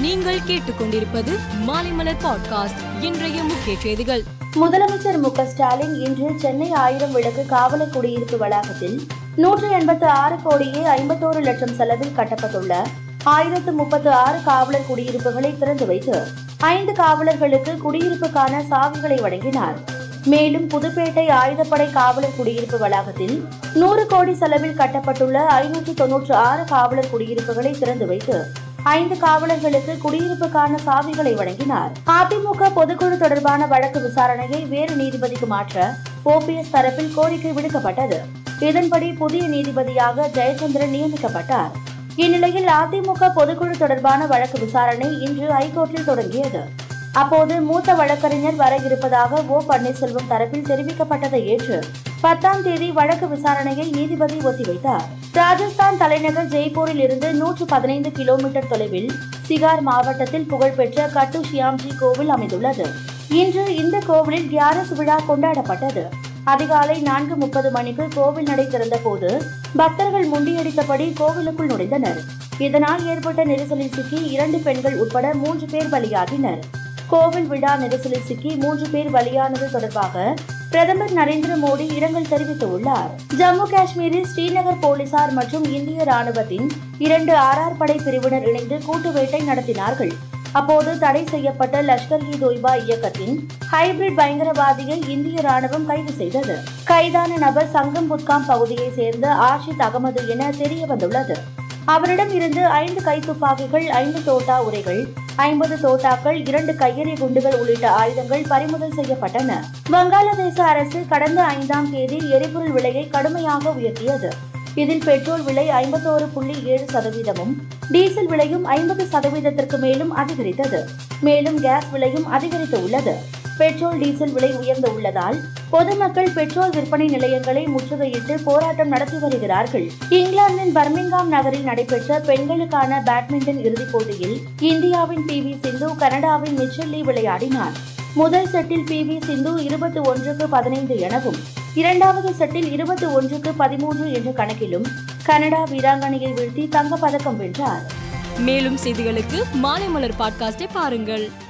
நீங்கள் கேட்டுக்கொண்டிருப்பது மாலைமலர் பாட்காஸ்ட் இன்றைய முக்கிய செய்திகள். முதலமைச்சர் மு ஸ்டாலின் இன்று சென்னை ஆயிரம் விளக்கு காவலர் குடியிருப்பு வளாகத்தில் நூற்று எண்பத்து ஆறு கோடியே ஐம்பத்தோரு லட்சம் செலவில் கட்டப்பட்டுள்ள ஆயிரத்து முப்பத்து ஆறு காவலர் குடியிருப்புகளை திறந்து வைத்து ஐந்து காவலர்களுக்கு குடியிருப்புக்கான சாவிகளை வழங்கினார். மேலும் புதுப்பேட்டை ஆயுதப்படை காவலர் குடியிருப்பு வளாகத்தில் நூறு கோடி செலவில் கட்டப்பட்டுள்ள ஐநூற்று தொன்னூற்று ஆறு காவலர் குடியிருப்புகளை திறந்து வைத்து ஐந்து காவலர்களுக்கு குடியிருப்புக்கான சாவிகளை வழங்கினார். அதிமுக பொதுக்குழு தொடர்பான வழக்கு விசாரணையை வேறு நீதிபதிக்கு மாற்ற ஓபிஎஸ் தரப்பில் கோரிக்கை விடுக்கப்பட்டது. இதன்படி புதிய நீதிபதியாக ஜெயச்சந்திரன் நியமிக்கப்பட்டார். இந்நிலையில் அதிமுக பொதுக்குழு தொடர்பான வழக்கு விசாரணை இன்று ஹைகோர்ட்டில் தொடங்கியது. அப்போது மூத்த வழக்கறிஞர் வர இருப்பதாக ஓ பன்னீர்செல்வம் தரப்பில் தெரிவிக்கப்பட்டதை ஏற்று பத்தாம் தேதி வழக்கு விசாரணையை நீதிபதி ஒத்திவைத்தார். ராஜஸ்தான் தலைநகர் ஜெய்ப்பூரில் இருந்து நூற்று பதினைந்து கிலோமீட்டர் தொலைவில் சிகார் மாவட்டத்தில் புகழ்பெற்ற கட்டு ஷியாம்ஜி கோவில் அமைந்துள்ளது. இன்று இந்த கோவிலில் கியாரஸ் விழா கொண்டாடப்பட்டது. அதிகாலை நான்கு முப்பது மணிக்கு கோவில் நடை திறந்த போது பக்தர்கள் முண்டியடித்தபடி கோவிலுக்குள் நுழைந்தனர். இதனால் ஏற்பட்ட நெரிசலில் சிக்கி இரண்டு பெண்கள் உட்பட மூன்று பேர் பலியாகினர். கோவில் விழா நெரிசலில் சிக்கி மூன்று பேர் பலியானது தொடர்பாக பிரதமர் நரேந்திர மோடி இரங்கல் தெரிவித்துள்ளார். ஜம்மு காஷ்மீரில் ஸ்ரீநகர் போலீசார் மற்றும் இந்திய ராணுவத்தின் இரண்டு ஆர்ஆர் படை பிரிவினர் இணைந்து கூட்டு வேட்டை நடத்தினார்கள். அப்போது தடை செய்யப்பட்ட லஷ்கர் இ தொய்பா இயக்கத்தின் ஹைபிரிட் பயங்கரவாதியை இந்திய ராணுவம் கைது செய்தது. கைதான நபர் சங்கம் புத்காம் பகுதியைச் சேர்ந்த ஆஷித் அகமது என தெரிய வந்துள்ளது அவரிடம் இருந்து ஐந்து கைத்துப்பாக்கிகள் ஐந்து தோட்டா உரைகள் ஐம்பது தோட்டாக்கள் இரண்டு கையெறி குண்டுகள் உள்ளிட்ட ஆயுதங்கள் பறிமுதல் செய்யப்பட்டன. வங்காளதேச அரசு கடந்த ஐந்தாம் தேதி எரிபொருள் விலையை கடுமையாக உயர்த்தியது. இதில் பெட்ரோல் விலை ஐம்பத்தோரு புள்ளி ஏழு சதவீதமும் டீசல் விலையும் ஐம்பது சதவீதத்திற்கு மேலும் அதிகரித்தது. மேலும் கேஸ் விலையும் அதிகரித்து உள்ளது. பெட்ரோல் டீசல் விலை உயர்ந்து உள்ளதால் பொதுமக்கள் பெட்ரோல் விற்பனை நிலையங்களை முற்றுகையிட்டு போராட்டம் நடத்தி வருகிறார்கள். இங்கிலாந்தின் பர்மிங்காம் நகரில் நடைபெற்ற பெண்களுக்கான பேட்மிண்டன் இறுதிப் போட்டியில் இந்தியாவின் பி வி சிந்து கனடாவின் மிச்சல்லி விளையாடினார். முதல் செட்டில் பி வி சிந்து இருபத்தி ஒன்றுக்கு பதினைந்து எனவும் இரண்டாவது செட்டில் இருபத்தி ஒன்றுக்கு பதிமூன்று என்ற கணக்கிலும் கனடா வீராங்கனையை வீழ்த்தி தங்கப்பதக்கம் வென்றார். மேலும் செய்திகளுக்கு மாலைமலர் பாட்காஸ்டை பாருங்கள்.